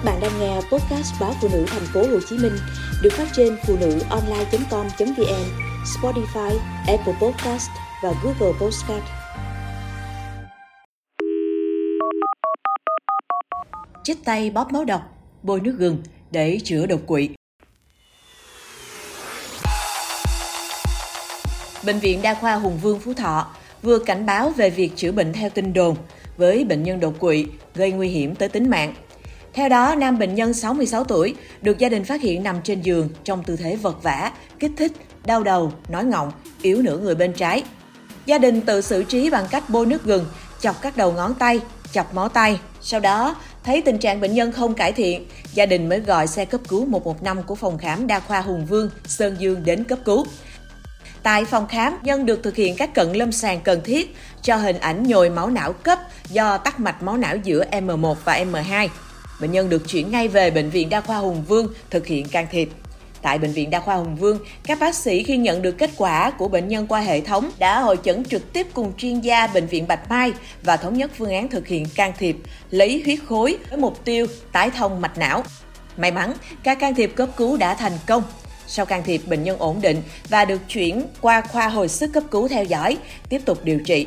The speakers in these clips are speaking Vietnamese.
Các bạn đang nghe podcast báo phụ nữ thành phố Hồ Chí Minh được phát trên phụ nữ online.com.vn, Spotify, Apple Podcast và Google Podcast. Chích tay bóp máu độc, bôi nước gừng để chữa đột quỵ. Bệnh viện Đa khoa Hùng Vương Phú Thọ vừa cảnh báo về việc chữa bệnh theo tin đồn với bệnh nhân đột quỵ gây nguy hiểm tới tính mạng. Theo đó, nam bệnh nhân 66 tuổi được gia đình phát hiện nằm trên giường trong tư thế vật vã, kích thích, đau đầu, nói ngọng, yếu nửa người bên trái. Gia đình tự xử trí bằng cách bôi nước gừng, chọc các đầu ngón tay, chọc mó tay. Sau đó, thấy tình trạng bệnh nhân không cải thiện, gia đình mới gọi xe cấp cứu 115 của phòng khám đa khoa Hùng Vương, Sơn Dương đến cấp cứu. Tại phòng khám, nhân được thực hiện các cận lâm sàng cần thiết cho hình ảnh nhồi máu não cấp do tắc mạch máu não giữa M1 và M2. Bệnh nhân được chuyển ngay về Bệnh viện Đa khoa Hùng Vương thực hiện can thiệp. Tại Bệnh viện Đa khoa Hùng Vương, các bác sĩ khi nhận được kết quả của bệnh nhân qua hệ thống đã hội chẩn trực tiếp cùng chuyên gia Bệnh viện Bạch Mai và thống nhất phương án thực hiện can thiệp, lấy huyết khối với mục tiêu tái thông mạch não. May mắn, ca can thiệp cấp cứu đã thành công. Sau can thiệp, bệnh nhân ổn định và được chuyển qua khoa hồi sức cấp cứu theo dõi, tiếp tục điều trị.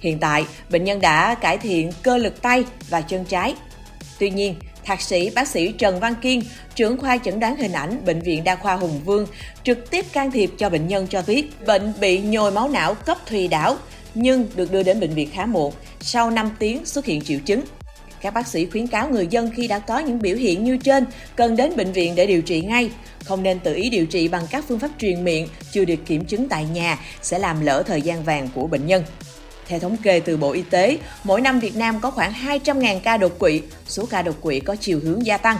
Hiện tại, bệnh nhân đã cải thiện cơ lực tay và chân trái. Tuy nhiên, Thạc sĩ bác sĩ Trần Văn Kiên, trưởng khoa chẩn đoán hình ảnh Bệnh viện Đa khoa Hùng Vương, trực tiếp can thiệp cho bệnh nhân cho biết bệnh bị nhồi máu não cấp thùy đảo nhưng được đưa đến bệnh viện khá muộn, sau 5 tiếng xuất hiện triệu chứng. Các bác sĩ khuyến cáo người dân khi đã có những biểu hiện như trên cần đến bệnh viện để điều trị ngay, không nên tự ý điều trị bằng các phương pháp truyền miệng chưa được kiểm chứng tại nhà sẽ làm lỡ thời gian vàng của bệnh nhân. Theo thống kê từ Bộ Y tế, mỗi năm Việt Nam có khoảng 200.000 ca đột quỵ, số ca đột quỵ có chiều hướng gia tăng.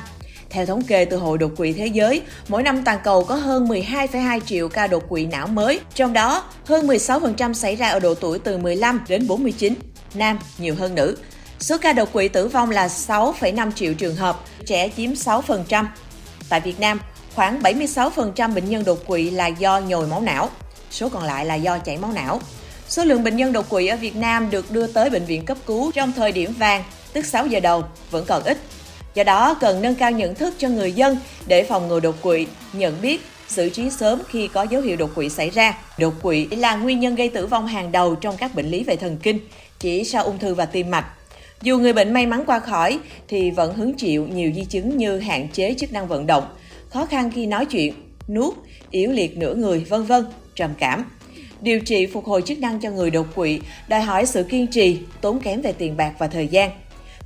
Theo thống kê từ Hội đột quỵ thế giới, mỗi năm toàn cầu có hơn 12,2 triệu ca đột quỵ não mới, trong đó hơn 16% xảy ra ở độ tuổi từ 15 đến 49, nam nhiều hơn nữ. Số ca đột quỵ tử vong là 6,5 triệu trường hợp, trẻ chiếm 6%. Tại Việt Nam, khoảng 76% bệnh nhân đột quỵ là do nhồi máu não, số còn lại là do chảy máu não. Số lượng bệnh nhân đột quỵ ở Việt Nam được đưa tới bệnh viện cấp cứu trong thời điểm vàng, tức 6 giờ đầu, vẫn còn ít. Do đó, cần nâng cao nhận thức cho người dân để phòng ngừa đột quỵ, nhận biết, xử trí sớm khi có dấu hiệu đột quỵ xảy ra. Đột quỵ là nguyên nhân gây tử vong hàng đầu trong các bệnh lý về thần kinh, chỉ sau ung thư và tim mạch. Dù người bệnh may mắn qua khỏi thì vẫn hứng chịu nhiều di chứng như hạn chế chức năng vận động, khó khăn khi nói chuyện, nuốt, yếu liệt nửa người, vân vân, trầm cảm. Điều trị phục hồi chức năng cho người đột quỵ đòi hỏi sự kiên trì, tốn kém về tiền bạc và thời gian.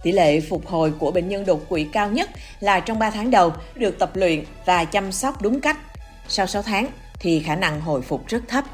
Tỷ lệ phục hồi của bệnh nhân đột quỵ cao nhất là trong 3 tháng đầu được tập luyện và chăm sóc đúng cách. Sau 6 tháng thì khả năng hồi phục rất thấp.